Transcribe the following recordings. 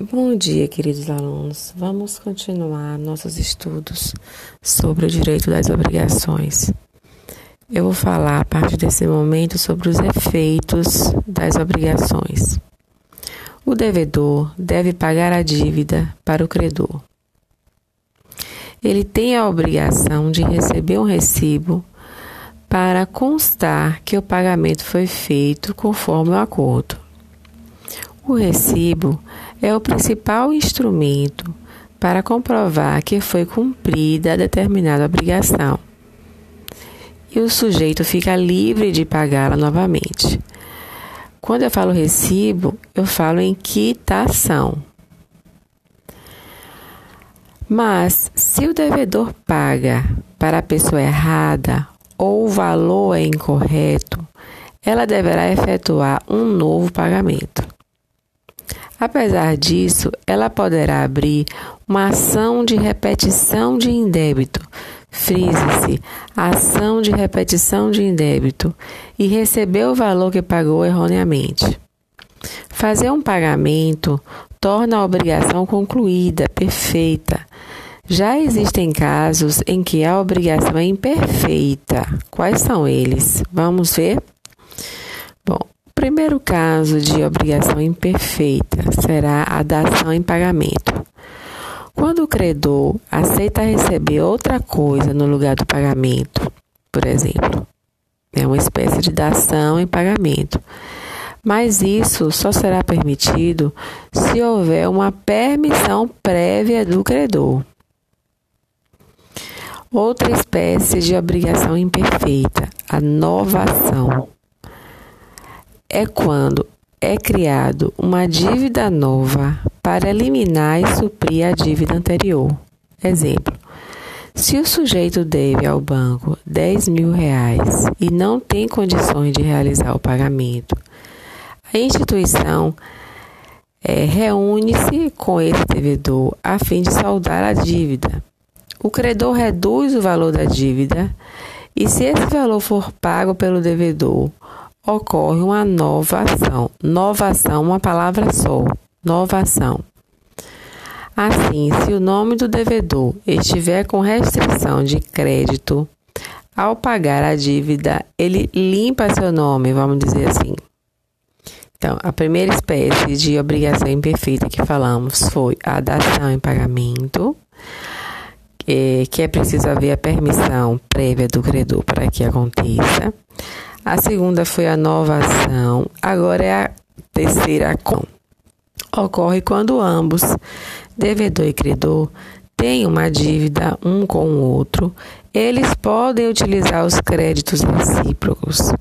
Bom dia, queridos alunos. Vamos continuar nossos estudos sobre o direito das obrigações. Eu vou falar a partir desse momento sobre os efeitos das obrigações. O devedor deve pagar a dívida para o credor. Ele tem a obrigação de receber um recibo para constar que o pagamento foi feito conforme o acordo. O recibo é o principal instrumento para comprovar que foi cumprida determinada obrigação e o sujeito fica livre de pagá-la novamente. Quando eu falo recibo, eu falo em quitação. Mas se o devedor paga para a pessoa errada ou o valor é incorreto, ela deverá efetuar um novo pagamento. Apesar disso, ela poderá abrir uma ação de repetição de indébito, frise-se, ação de repetição de indébito, e receber o valor que pagou erroneamente. Fazer um pagamento torna a obrigação concluída, perfeita. Já existem casos em que a obrigação é imperfeita. Quais são eles? Vamos ver? Bom, primeiro caso de obrigação imperfeita será a dação em pagamento. Quando o credor aceita receber outra coisa no lugar do pagamento, por exemplo, é uma espécie de dação em pagamento. Mas isso só será permitido se houver uma permissão prévia do credor. Outra espécie de obrigação imperfeita, a novação é quando é criado uma dívida nova para eliminar e suprir a dívida anterior. Exemplo: se o sujeito deve ao banco 10 mil reais e não tem condições de realizar o pagamento, a instituição é, reúne-se com esse devedor a fim de saldar a dívida. O credor reduz o valor da dívida e, se esse valor for pago pelo devedor, ocorre uma nova ação. Nova ação, uma palavra só. Nova ação. Assim, se o nome do devedor estiver com restrição de crédito, ao pagar a dívida, ele limpa seu nome, vamos dizer assim. Então, a primeira espécie de obrigação imperfeita que falamos foi a dação em pagamento, que é preciso haver a permissão prévia do credor para que aconteça. A segunda foi a nova ação. Agora é a terceira com. Ocorre quando ambos, devedor e credor, têm uma dívida um com o outro, eles podem utilizar os créditos recíprocos.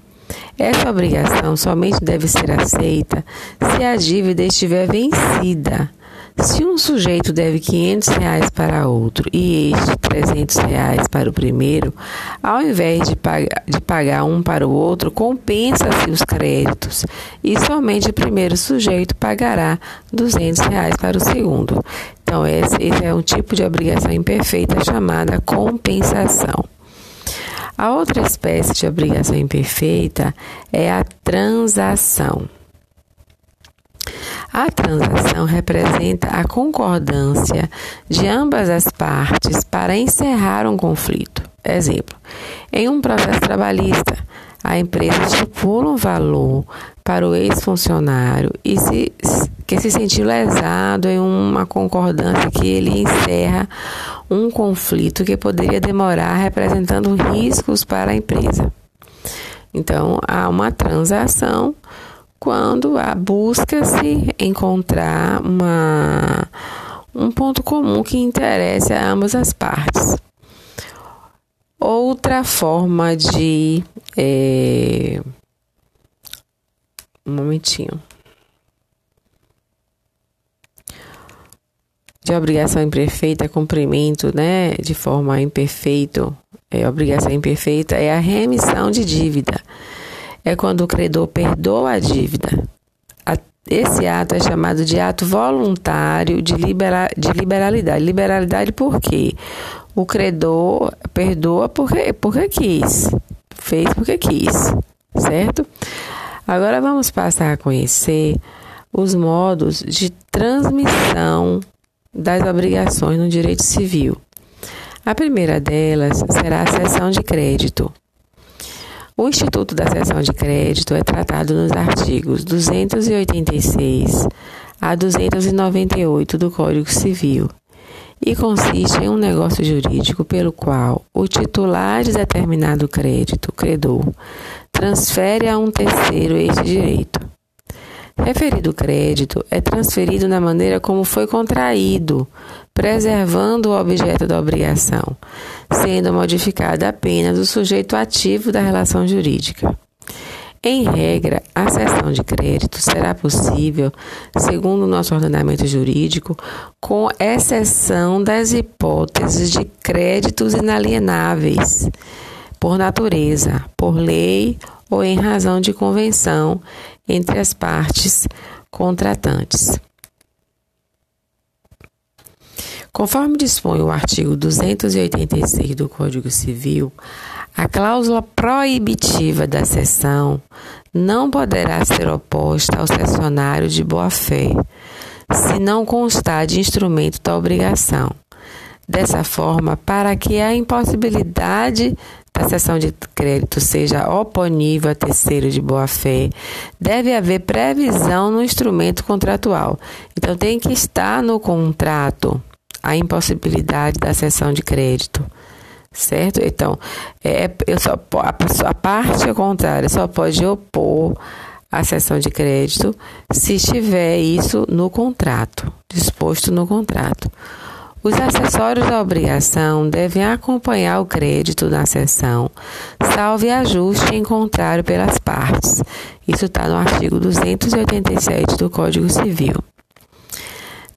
Essa obrigação somente deve ser aceita se a dívida estiver vencida se um sujeito deve 500 reais para outro e este 300 reais para o primeiro, ao invés de pagar, de pagar um para o outro, compensa-se os créditos e somente o primeiro sujeito pagará 200 reais para o segundo. Então, esse, esse é um tipo de obrigação imperfeita chamada compensação. A outra espécie de obrigação imperfeita é a transação. A transação representa a concordância de ambas as partes para encerrar um conflito. Exemplo: em um processo trabalhista, a empresa estipula um valor para o ex-funcionário e se, que se sentiu lesado em uma concordância que ele encerra um conflito que poderia demorar, representando riscos para a empresa. Então, há uma transação quando a busca-se encontrar uma, um ponto comum que interesse a ambas as partes. Outra forma de. É, um momentinho. De obrigação imperfeita, cumprimento, né? De forma imperfeita, é, obrigação imperfeita é a remissão de dívida é quando o credor perdoa a dívida. Esse ato é chamado de ato voluntário de, libera, de liberalidade. Liberalidade por quê? O credor perdoa porque, porque quis, fez porque quis, certo? Agora vamos passar a conhecer os modos de transmissão das obrigações no direito civil. A primeira delas será a cessão de crédito. O Instituto da Cessão de Crédito é tratado nos artigos 286 a 298 do Código Civil e consiste em um negócio jurídico pelo qual o titular de determinado crédito, credor, transfere a um terceiro este direito. Referido crédito é transferido na maneira como foi contraído, preservando o objeto da obrigação, sendo modificada apenas o sujeito ativo da relação jurídica. Em regra, a cessão de crédito será possível, segundo o nosso ordenamento jurídico, com exceção das hipóteses de créditos inalienáveis, por natureza, por lei ou em razão de convenção entre as partes contratantes. Conforme dispõe o artigo 286 do Código Civil, a cláusula proibitiva da cessão não poderá ser oposta ao cessionário de boa-fé, se não constar de instrumento da obrigação. Dessa forma, para que a impossibilidade da cessão de crédito seja oponível a terceiro de boa-fé, deve haver previsão no instrumento contratual. Então, tem que estar no contrato a impossibilidade da cessão de crédito certo? Então, é, eu só, a, a parte contrária só pode opor a cessão de crédito se estiver isso no contrato, disposto no contrato. Os acessórios da obrigação devem acompanhar o crédito na cessão, salve ajuste em contrário pelas partes. Isso está no artigo 287 do Código Civil.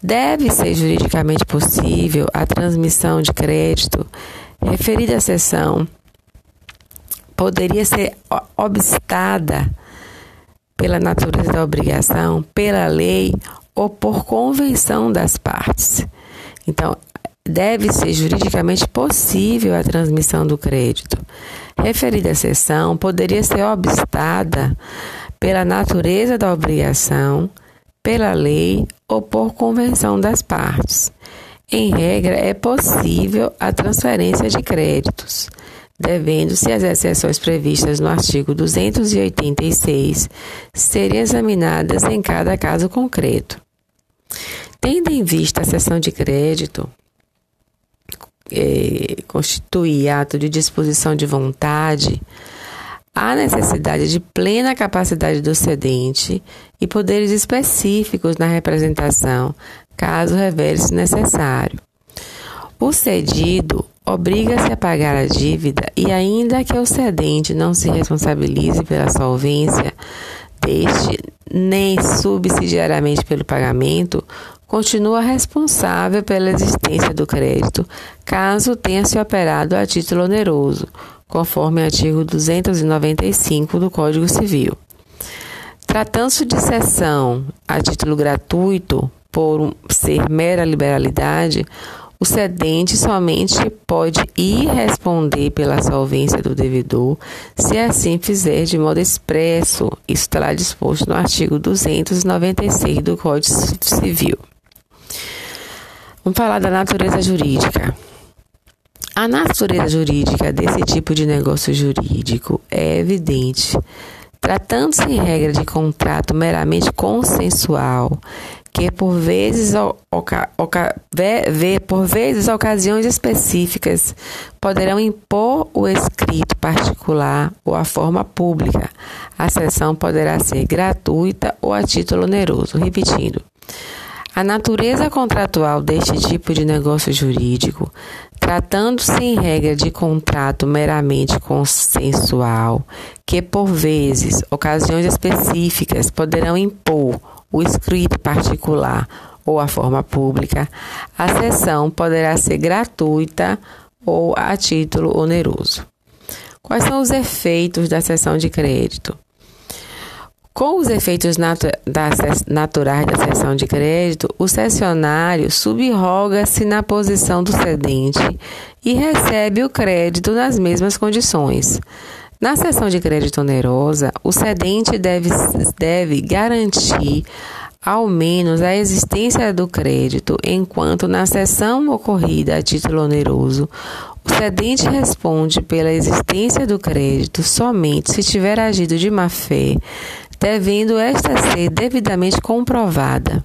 Deve ser juridicamente possível a transmissão de crédito Referida sessão poderia ser obstada pela natureza da obrigação, pela lei ou por convenção das partes. Então, deve ser juridicamente possível a transmissão do crédito. Referida sessão poderia ser obstada pela natureza da obrigação, pela lei ou por convenção das partes. Em regra, é possível a transferência de créditos, devendo-se as exceções previstas no artigo 286 serem examinadas em cada caso concreto. Tendo em vista a cessão de crédito, é, constitui ato de disposição de vontade, há necessidade de plena capacidade do cedente e poderes específicos na representação, caso revele-se necessário. O cedido obriga-se a pagar a dívida e, ainda que o cedente não se responsabilize pela solvência deste, nem subsidiariamente pelo pagamento, continua responsável pela existência do crédito, caso tenha se operado a título oneroso, conforme o artigo 295 do Código Civil. Tratando-se de cessão a título gratuito, por ser mera liberalidade, o cedente somente pode ir responder pela solvência do devedor se assim fizer de modo expresso. Isso está disposto no artigo 296 do Código Civil. Vamos falar da natureza jurídica. A natureza jurídica desse tipo de negócio jurídico é evidente. Tratando-se em regra de contrato meramente consensual, que por vezes, oca, oca, vê, por vezes ocasiões específicas poderão impor o escrito particular ou a forma pública. A sessão poderá ser gratuita ou a título oneroso. Repetindo. A natureza contratual deste tipo de negócio jurídico, tratando-se em regra de contrato meramente consensual, que por vezes, ocasiões específicas poderão impor o escrito particular ou a forma pública, a sessão poderá ser gratuita ou a título oneroso. Quais são os efeitos da sessão de crédito? Com os efeitos natu da, naturais da cessão de crédito, o cessionário subroga-se na posição do cedente e recebe o crédito nas mesmas condições. Na cessão de crédito onerosa, o cedente deve, deve garantir ao menos a existência do crédito, enquanto na cessão ocorrida a título oneroso, o cedente responde pela existência do crédito somente se tiver agido de má fé, devendo esta ser devidamente comprovada.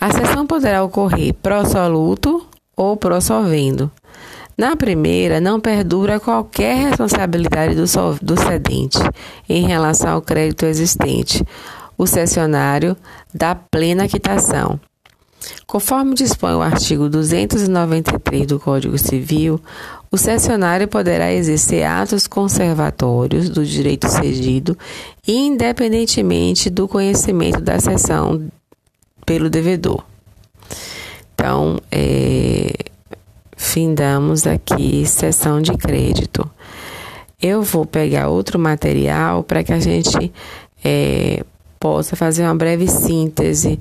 A cessão poderá ocorrer pró-soluto ou pró-solvendo. Na primeira, não perdura qualquer responsabilidade do, do cedente em relação ao crédito existente, o cessionário dá plena quitação. Conforme dispõe o artigo 293 do Código Civil, o cessionário poderá exercer atos conservatórios do direito cedido, independentemente do conhecimento da cessão pelo devedor. Então, é, findamos aqui sessão de crédito. Eu vou pegar outro material para que a gente é, possa fazer uma breve síntese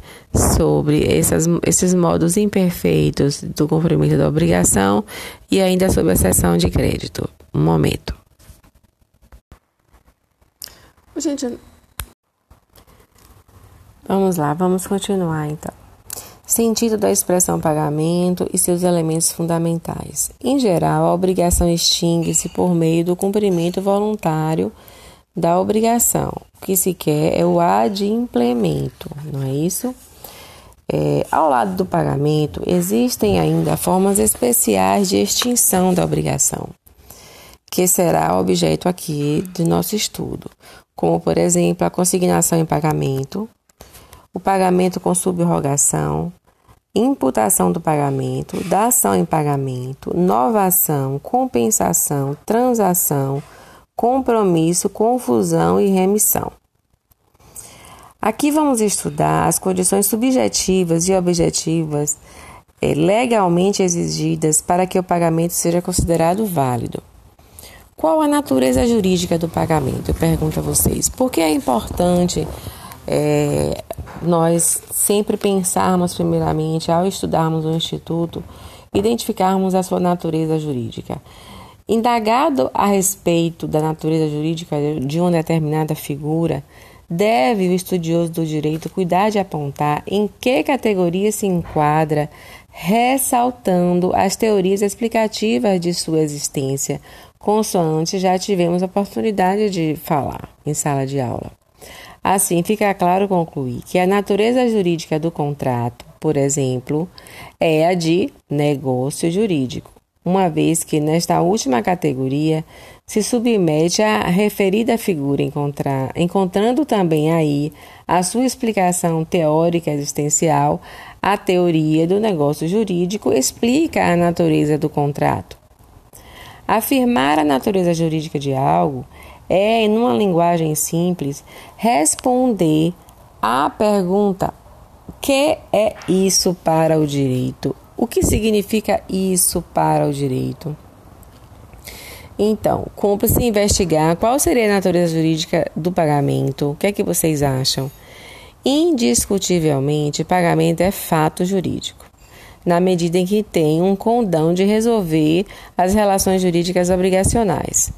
sobre essas, esses modos imperfeitos do cumprimento da obrigação e ainda sobre a cessão de crédito. Um momento. Gente, vamos lá, vamos continuar então. Sentido da expressão pagamento e seus elementos fundamentais. Em geral, a obrigação extingue-se por meio do cumprimento voluntário da obrigação. O que se quer é o adimplemento, não é isso? É, ao lado do pagamento, existem ainda formas especiais de extinção da obrigação, que será objeto aqui do nosso estudo, como, por exemplo, a consignação em pagamento, o pagamento com subrogação, imputação do pagamento, dação em pagamento, novação, compensação, transação, compromisso, confusão e remissão. Aqui vamos estudar as condições subjetivas e objetivas é, legalmente exigidas para que o pagamento seja considerado válido. Qual a natureza jurídica do pagamento? Eu pergunto a vocês. Por que é importante é, nós sempre pensarmos, primeiramente, ao estudarmos o Instituto, identificarmos a sua natureza jurídica? Indagado a respeito da natureza jurídica de uma determinada figura, deve o estudioso do direito cuidar de apontar em que categoria se enquadra, ressaltando as teorias explicativas de sua existência, consoante já tivemos a oportunidade de falar em sala de aula. Assim, fica claro concluir que a natureza jurídica do contrato, por exemplo, é a de negócio jurídico uma vez que nesta última categoria se submete à referida figura, encontrando também aí a sua explicação teórica existencial, a teoria do negócio jurídico explica a natureza do contrato. Afirmar a natureza jurídica de algo é, em uma linguagem simples, responder à pergunta: que é isso para o direito? O que significa isso para o direito? Então, cumpre-se investigar qual seria a natureza jurídica do pagamento. O que é que vocês acham? Indiscutivelmente, pagamento é fato jurídico, na medida em que tem um condão de resolver as relações jurídicas obrigacionais.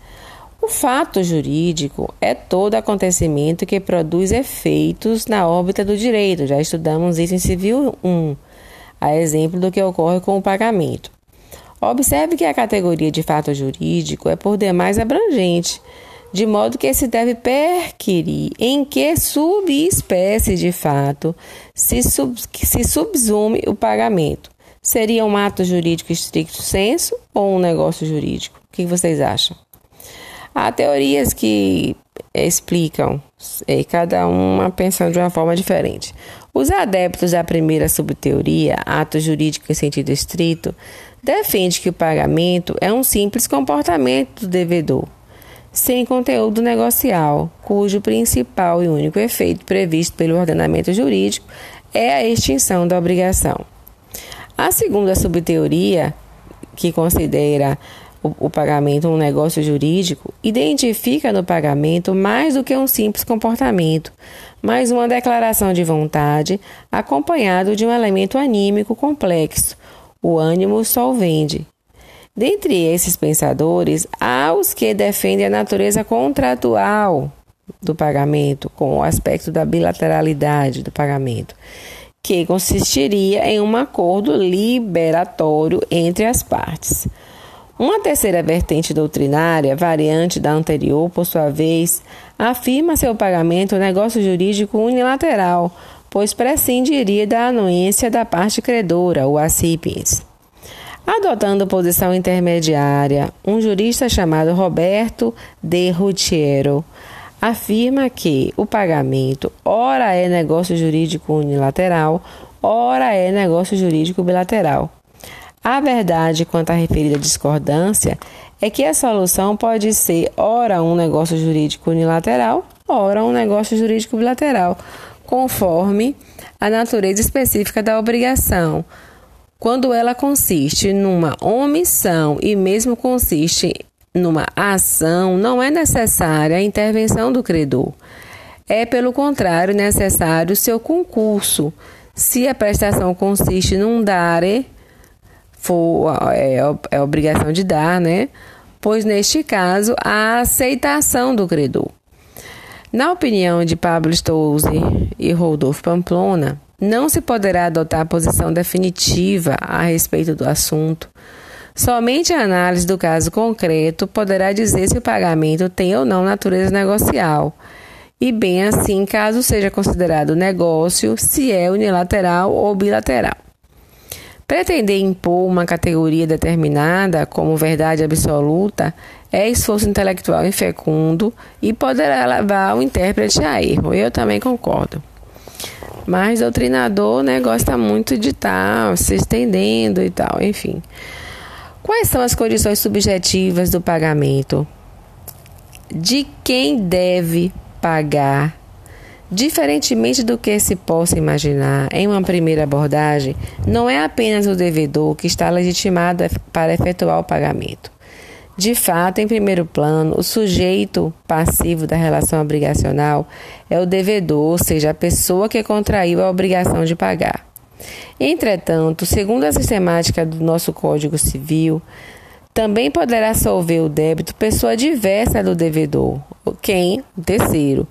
O fato jurídico é todo acontecimento que produz efeitos na órbita do direito. Já estudamos isso em Civil 1 a exemplo do que ocorre com o pagamento. Observe que a categoria de fato jurídico é por demais abrangente, de modo que se deve perquirir em que subespécie de fato se, sub, se subsume o pagamento. Seria um ato jurídico estricto senso ou um negócio jurídico? O que vocês acham? Há teorias que explicam, é, cada uma pensando de uma forma diferente. Os adeptos da primeira subteoria, ato jurídico em sentido estrito, defendem que o pagamento é um simples comportamento do devedor, sem conteúdo negocial, cujo principal e único efeito previsto pelo ordenamento jurídico é a extinção da obrigação. A segunda subteoria, que considera o, o, pagamento um negócio jurídico, identifica no pagamento mais do que um simples comportamento, mais uma declaração de vontade, acompanhado de um elemento anímico complexo, o ânimo solvente. Dentre esses pensadores, há os que defendem a natureza contratual do pagamento, com o aspecto da bilateralidade do pagamento, que consistiria em um acordo liberatório entre as partes. Uma terceira vertente doutrinária, variante da anterior, por sua vez, afirma seu pagamento negócio jurídico unilateral, pois prescindiria da anuência da parte credora, o acipiens. Adotando posição intermediária, um jurista chamado Roberto de Rutiero afirma que o pagamento ora é negócio jurídico unilateral, ora é negócio jurídico bilateral. A verdade quanto à referida discordância é que a solução pode ser ora um negócio jurídico unilateral, ora um negócio jurídico bilateral, conforme a natureza específica da obrigação. Quando ela consiste numa omissão e mesmo consiste numa ação, não é necessária a intervenção do credor. É, pelo contrário, necessário seu concurso. Se a prestação consiste num dare, for, é, é obrigação de dar, né? Pois neste caso, a aceitação do credor. Na opinião de Pablo Stouze e Rodolfo Pamplona, não se poderá adotar posição definitiva a respeito do assunto. Somente a análise do caso concreto poderá dizer se o pagamento tem ou não natureza negocial, e bem assim, caso seja considerado negócio, se é unilateral ou bilateral. Pretender impor uma categoria determinada como verdade absoluta é esforço intelectual infecundo e poderá levar o intérprete a erro. Eu também concordo. Mas o né, gosta muito de estar tá se estendendo e tal, enfim. Quais são as condições subjetivas do pagamento? De quem deve pagar? Diferentemente do que se possa imaginar em uma primeira abordagem, não é apenas o devedor que está legitimado para efetuar o pagamento. De fato, em primeiro plano, o sujeito passivo da relação obrigacional é o devedor, ou seja, a pessoa que contraiu a obrigação de pagar. Entretanto, segundo a sistemática do nosso Código Civil, também poderá solver o débito pessoa diversa do devedor, quem, terceiro,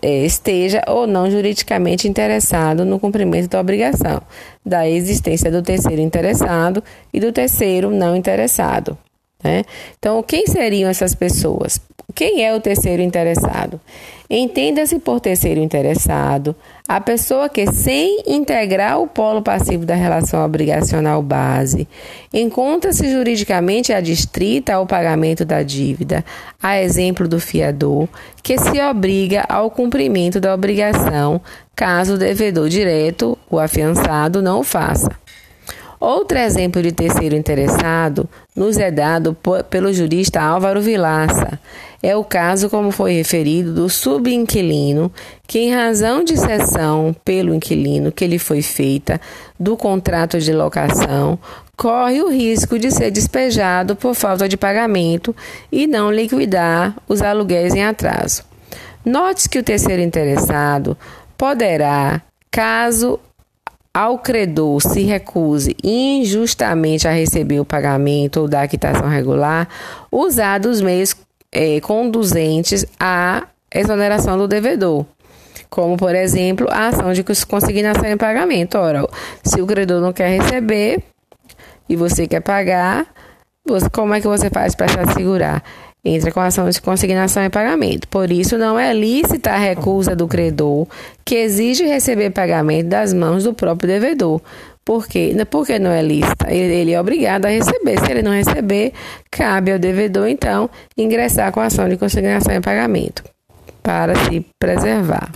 é, esteja ou não juridicamente interessado no cumprimento da obrigação, da existência do terceiro interessado e do terceiro não interessado. Né? Então, quem seriam essas pessoas? Quem é o terceiro interessado? Entenda-se por terceiro interessado a pessoa que, sem integrar o polo passivo da relação obrigacional base, encontra-se juridicamente adstrita ao pagamento da dívida, a exemplo do fiador, que se obriga ao cumprimento da obrigação, caso o devedor direto, o afiançado, não o faça. Outro exemplo de terceiro interessado nos é dado pelo jurista Álvaro Vilaça. É o caso, como foi referido, do subinquilino que, em razão de cessão pelo inquilino que lhe foi feita do contrato de locação, corre o risco de ser despejado por falta de pagamento e não liquidar os aluguéis em atraso. Note que o terceiro interessado poderá, caso ao credor se recuse injustamente a receber o pagamento ou da quitação regular, usar dos meios é, conduzentes à exoneração do devedor. Como, por exemplo, a ação de consignação em pagamento. Ora, se o credor não quer receber e você quer pagar, você, como é que você faz para se assegurar? Entra com ação de consignação e pagamento. Por isso, não é lícita a recusa do credor que exige receber pagamento das mãos do próprio devedor. Por quê? Porque não é lícita. Ele é obrigado a receber. Se ele não receber, cabe ao devedor, então, ingressar com ação de consignação e pagamento para se preservar.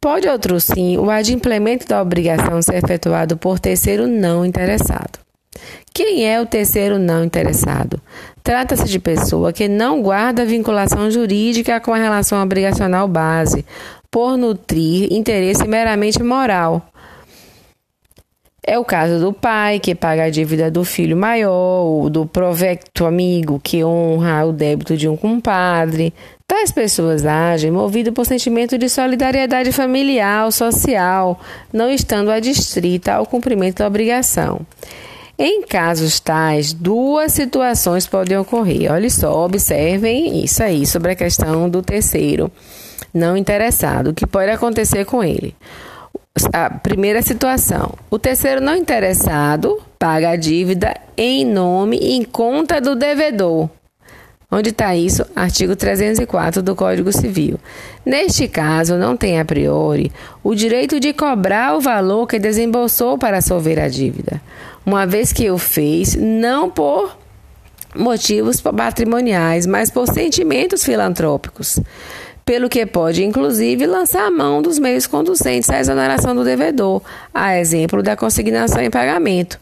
Pode outro sim o adimplemento da obrigação ser efetuado por terceiro não interessado. Quem é o terceiro não interessado? Trata-se de pessoa que não guarda vinculação jurídica com a relação obrigacional base, por nutrir interesse meramente moral. É o caso do pai que paga a dívida do filho maior, ou do provecto amigo que honra o débito de um compadre. Tais pessoas agem movido por sentimento de solidariedade familiar social, não estando adstrita ao cumprimento da obrigação. Em casos tais, duas situações podem ocorrer. Olha só, observem isso aí sobre a questão do terceiro não interessado. O que pode acontecer com ele? A primeira situação: o terceiro não interessado paga a dívida em nome e em conta do devedor. Onde está isso? Artigo 304 do Código Civil. Neste caso, não tem a priori o direito de cobrar o valor que desembolsou para solver a dívida, uma vez que o fez não por motivos patrimoniais, mas por sentimentos filantrópicos pelo que pode, inclusive, lançar a mão dos meios conducentes à exoneração do devedor, a exemplo da consignação em pagamento.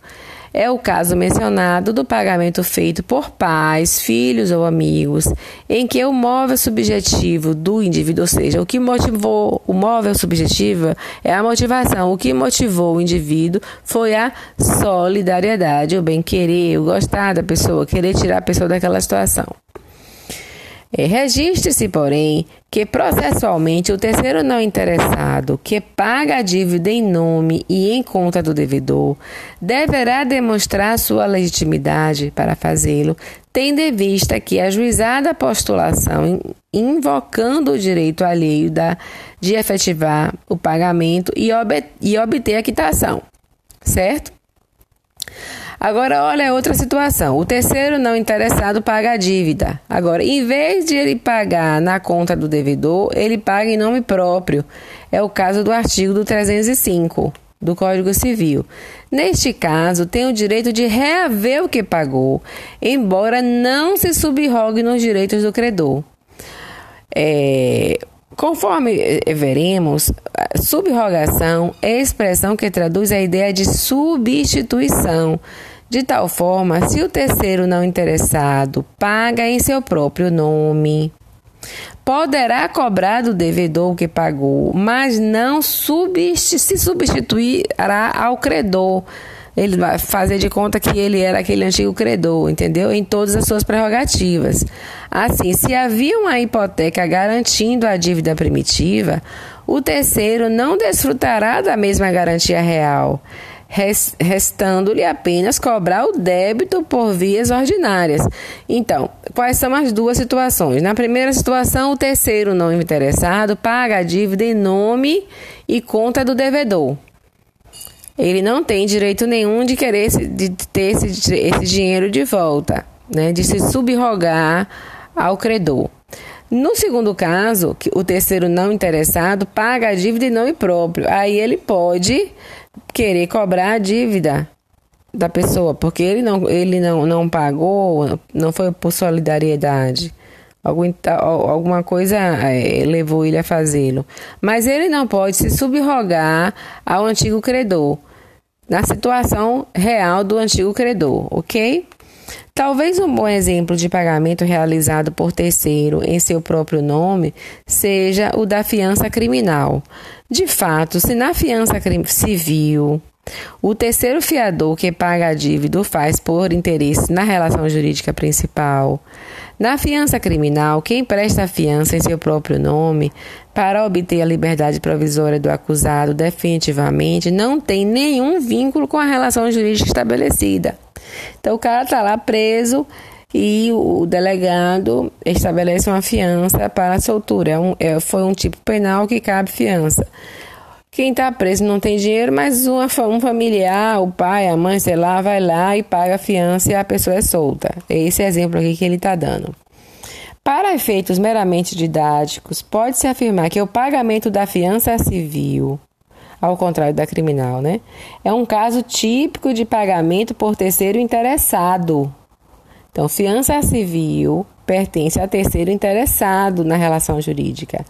É o caso mencionado do pagamento feito por pais, filhos ou amigos, em que o móvel subjetivo do indivíduo, ou seja, o que motivou o móvel subjetivo é a motivação, o que motivou o indivíduo foi a solidariedade, o bem-querer, o gostar da pessoa, querer tirar a pessoa daquela situação. É, Registre-se, porém, que processualmente o terceiro não interessado, que paga a dívida em nome e em conta do devedor, deverá demonstrar sua legitimidade para fazê-lo, tendo em vista que a juizada postulação invocando o direito alheio da, de efetivar o pagamento e, ob, e obter a quitação, certo? Agora, olha outra situação. O terceiro não interessado paga a dívida. Agora, em vez de ele pagar na conta do devedor, ele paga em nome próprio. É o caso do artigo do 305 do Código Civil. Neste caso, tem o direito de reaver o que pagou, embora não se subrogue nos direitos do credor. É, conforme veremos, subrogação é expressão que traduz a ideia de substituição de tal forma, se o terceiro não interessado paga em seu próprio nome, poderá cobrar do devedor o que pagou, mas não se substituirá ao credor. Ele vai fazer de conta que ele era aquele antigo credor, entendeu? Em todas as suas prerrogativas. Assim, se havia uma hipoteca garantindo a dívida primitiva, o terceiro não desfrutará da mesma garantia real restando-lhe apenas cobrar o débito por vias ordinárias. Então, quais são as duas situações? Na primeira situação, o terceiro não interessado paga a dívida em nome e conta do devedor. Ele não tem direito nenhum de querer de ter esse, esse dinheiro de volta, né? de se subrogar ao credor. No segundo caso, que o terceiro não interessado paga a dívida em nome próprio. Aí ele pode querer cobrar a dívida da pessoa, porque ele não, ele não, não pagou, não foi por solidariedade. Algum, alguma coisa é, levou ele a fazê-lo. Mas ele não pode se subrogar ao antigo credor, na situação real do antigo credor, ok? Talvez um bom exemplo de pagamento realizado por terceiro em seu próprio nome seja o da fiança criminal. De fato, se na fiança civil o terceiro fiador que paga a dívida faz por interesse na relação jurídica principal, na fiança criminal, quem presta a fiança em seu próprio nome para obter a liberdade provisória do acusado definitivamente não tem nenhum vínculo com a relação jurídica estabelecida. Então o cara está lá preso e o delegado estabelece uma fiança para a soltura. É um, é, foi um tipo penal que cabe fiança. Quem está preso não tem dinheiro, mas uma, um familiar, o pai, a mãe, sei lá, vai lá e paga a fiança e a pessoa é solta. É esse exemplo aqui que ele está dando. Para efeitos meramente didáticos, pode-se afirmar que o pagamento da fiança civil, ao contrário da criminal, né, é um caso típico de pagamento por terceiro interessado então, fiança civil pertence a terceiro interessado na relação jurídica.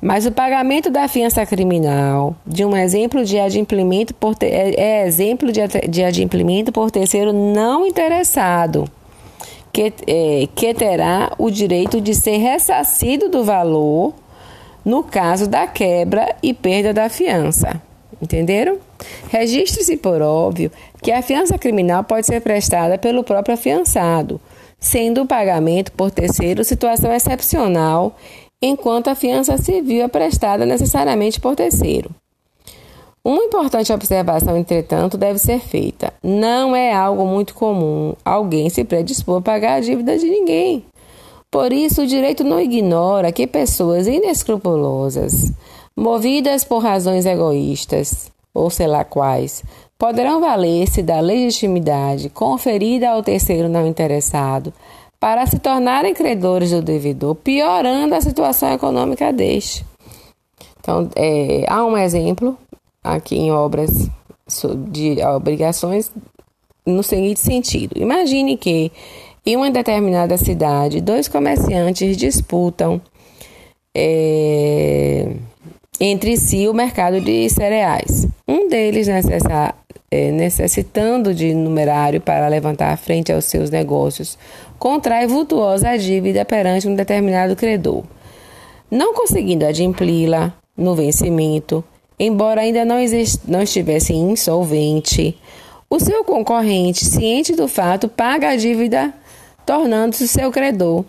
Mas o pagamento da fiança criminal de um exemplo de adimplemento por ter, é, é, exemplo de, de adimplemento por terceiro não interessado, que, é, que terá o direito de ser ressarcido do valor no caso da quebra e perda da fiança. Entenderam? Registre-se por óbvio que a fiança criminal pode ser prestada pelo próprio afiançado, sendo o pagamento por terceiro situação excepcional, enquanto a fiança civil é prestada necessariamente por terceiro. Uma importante observação, entretanto, deve ser feita. Não é algo muito comum alguém se predispor a pagar a dívida de ninguém. Por isso, o direito não ignora que pessoas inescrupulosas, movidas por razões egoístas, ou sei lá quais, poderão valer-se da legitimidade conferida ao terceiro não interessado para se tornarem credores do devedor, piorando a situação econômica deste. Então, é, há um exemplo aqui em obras de obrigações no seguinte sentido: imagine que em uma determinada cidade dois comerciantes disputam é, entre si o mercado de cereais. Um deles necessa, é, necessitando de numerário para levantar frente aos seus negócios, contrai vultuosa dívida perante um determinado credor. Não conseguindo adimpli-la no vencimento, embora ainda não, não estivesse insolvente, o seu concorrente, ciente do fato, paga a dívida, tornando-se seu credor.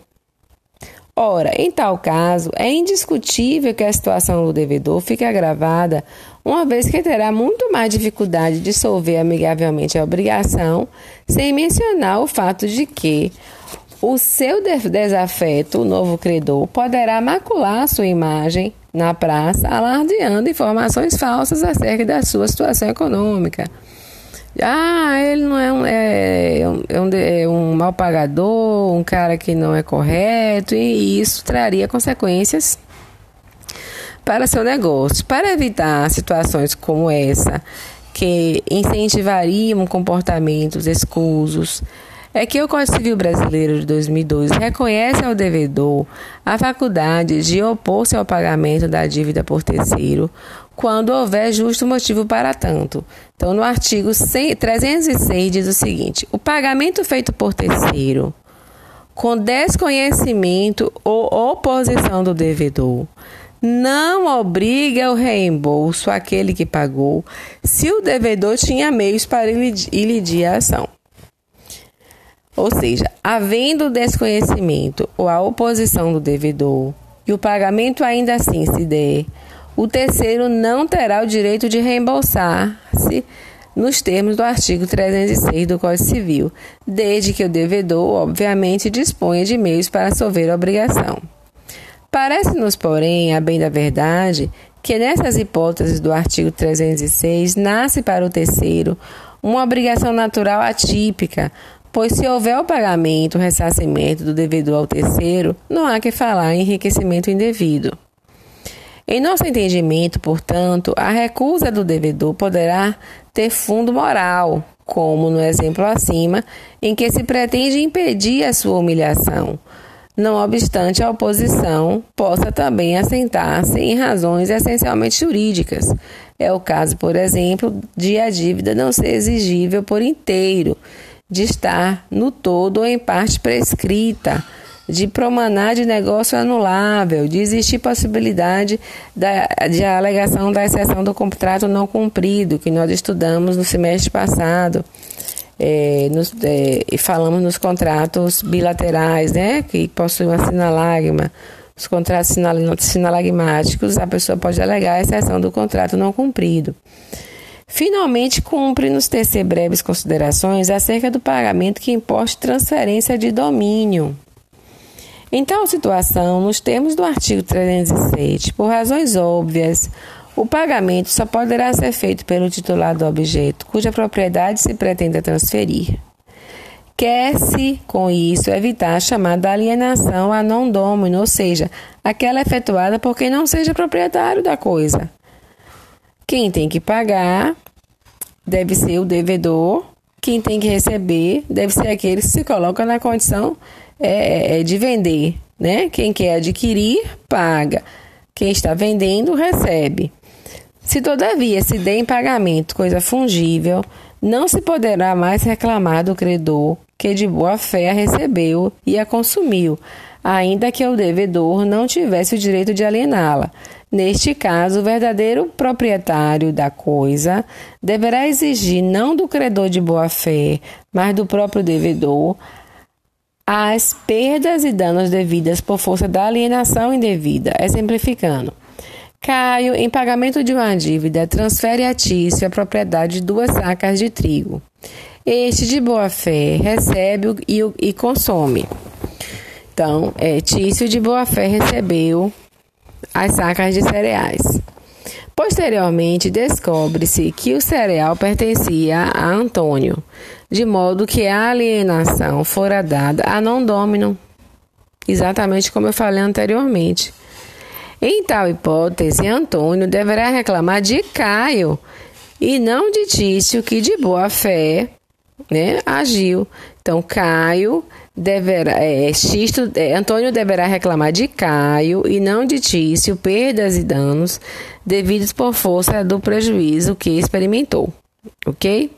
Ora, em tal caso, é indiscutível que a situação do devedor fique agravada, uma vez que terá muito mais dificuldade de solver amigavelmente a obrigação, sem mencionar o fato de que o seu desafeto, o novo credor, poderá macular sua imagem na praça, alardeando informações falsas acerca da sua situação econômica. Ah, ele não é um, é, é um, é um mal pagador, um cara que não é correto, e isso traria consequências para seu negócio. Para evitar situações como essa, que incentivariam comportamentos escusos, é que o Código Civil Brasileiro de 2002 reconhece ao devedor a faculdade de opor-se ao pagamento da dívida por terceiro quando houver justo motivo para tanto. Então, no artigo 306 diz o seguinte: o pagamento feito por terceiro, com desconhecimento ou oposição do devedor, não obriga o reembolso àquele que pagou, se o devedor tinha meios para ilidir a ação. Ou seja, havendo desconhecimento ou a oposição do devedor e o pagamento ainda assim se der, o terceiro não terá o direito de reembolsar-se nos termos do artigo 306 do Código Civil, desde que o devedor, obviamente, disponha de meios para solver a obrigação. Parece-nos, porém, a bem da verdade, que nessas hipóteses do artigo 306 nasce para o terceiro uma obrigação natural atípica, pois se houver o pagamento, o ressarcimento do devedor ao terceiro, não há que falar em enriquecimento indevido. Em nosso entendimento, portanto, a recusa do devedor poderá ter fundo moral, como no exemplo acima, em que se pretende impedir a sua humilhação, não obstante a oposição possa também assentar-se em razões essencialmente jurídicas. É o caso, por exemplo, de a dívida não ser exigível por inteiro, de estar no todo ou em parte prescrita de promanar de negócio anulável, de existir possibilidade da, de alegação da exceção do contrato não cumprido, que nós estudamos no semestre passado. É, nos, é, e falamos nos contratos bilaterais, né, que possuem uma sinalagma, os contratos sinalagmáticos, a pessoa pode alegar a exceção do contrato não cumprido. Finalmente, cumpre-nos tecer breves considerações acerca do pagamento que importe transferência de domínio. Em tal situação, nos termos do artigo 306, por razões óbvias, o pagamento só poderá ser feito pelo titular do objeto cuja propriedade se pretenda transferir. Quer-se, com isso, evitar a chamada alienação a non domino, ou seja, aquela efetuada por quem não seja proprietário da coisa. Quem tem que pagar deve ser o devedor, quem tem que receber deve ser aquele que se coloca na condição é, é de vender, né? Quem quer adquirir, paga. Quem está vendendo, recebe. Se todavia se der em pagamento coisa fungível, não se poderá mais reclamar do credor que de boa fé a recebeu e a consumiu, ainda que o devedor não tivesse o direito de aliená-la. Neste caso, o verdadeiro proprietário da coisa deverá exigir não do credor de boa fé, mas do próprio devedor as perdas e danos devidas por força da alienação indevida, exemplificando. Caio, em pagamento de uma dívida, transfere a Tício a propriedade de duas sacas de trigo. Este, de boa fé, recebe e, e consome. Então, é, Tício, de boa fé, recebeu as sacas de cereais. Posteriormente, descobre-se que o cereal pertencia a Antônio, de modo que a alienação fora dada a não domino, exatamente como eu falei anteriormente. Em tal hipótese, Antônio deverá reclamar de Caio e não de Tício, que de boa fé né, agiu. Então, Caio deverá, é, Xisto, é, Antônio deverá reclamar de Caio e não de Tício perdas e danos devidos por força do prejuízo que experimentou, ok?